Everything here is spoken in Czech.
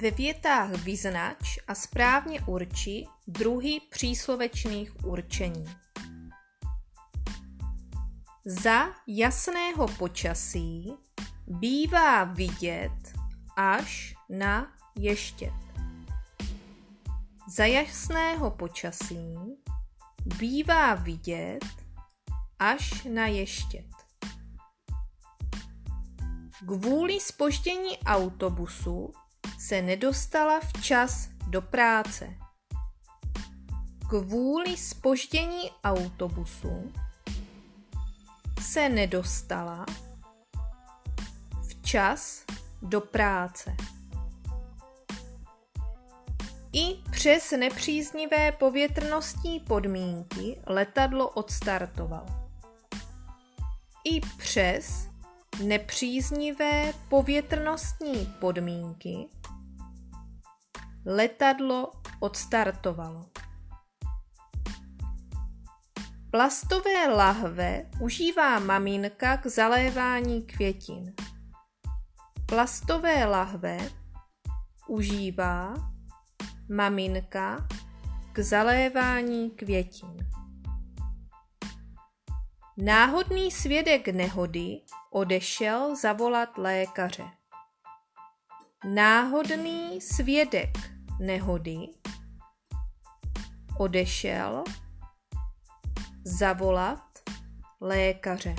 Ve větách vyznač a správně urči druhy příslovečných určení. Za jasného počasí bývá vidět až na ještět. Za jasného počasí bývá vidět až na ještět. Kvůli spoždění autobusu se nedostala včas do práce. Kvůli spoždění autobusu se nedostala včas do práce. I přes nepříznivé povětrnostní podmínky letadlo odstartovalo. I přes nepříznivé povětrnostní podmínky letadlo odstartovalo. Plastové lahve užívá maminka k zalévání květin. Plastové lahve užívá maminka k zalévání květin. Náhodný svědek nehody odešel zavolat lékaře. Náhodný svědek nehody odešel zavolat lékaře.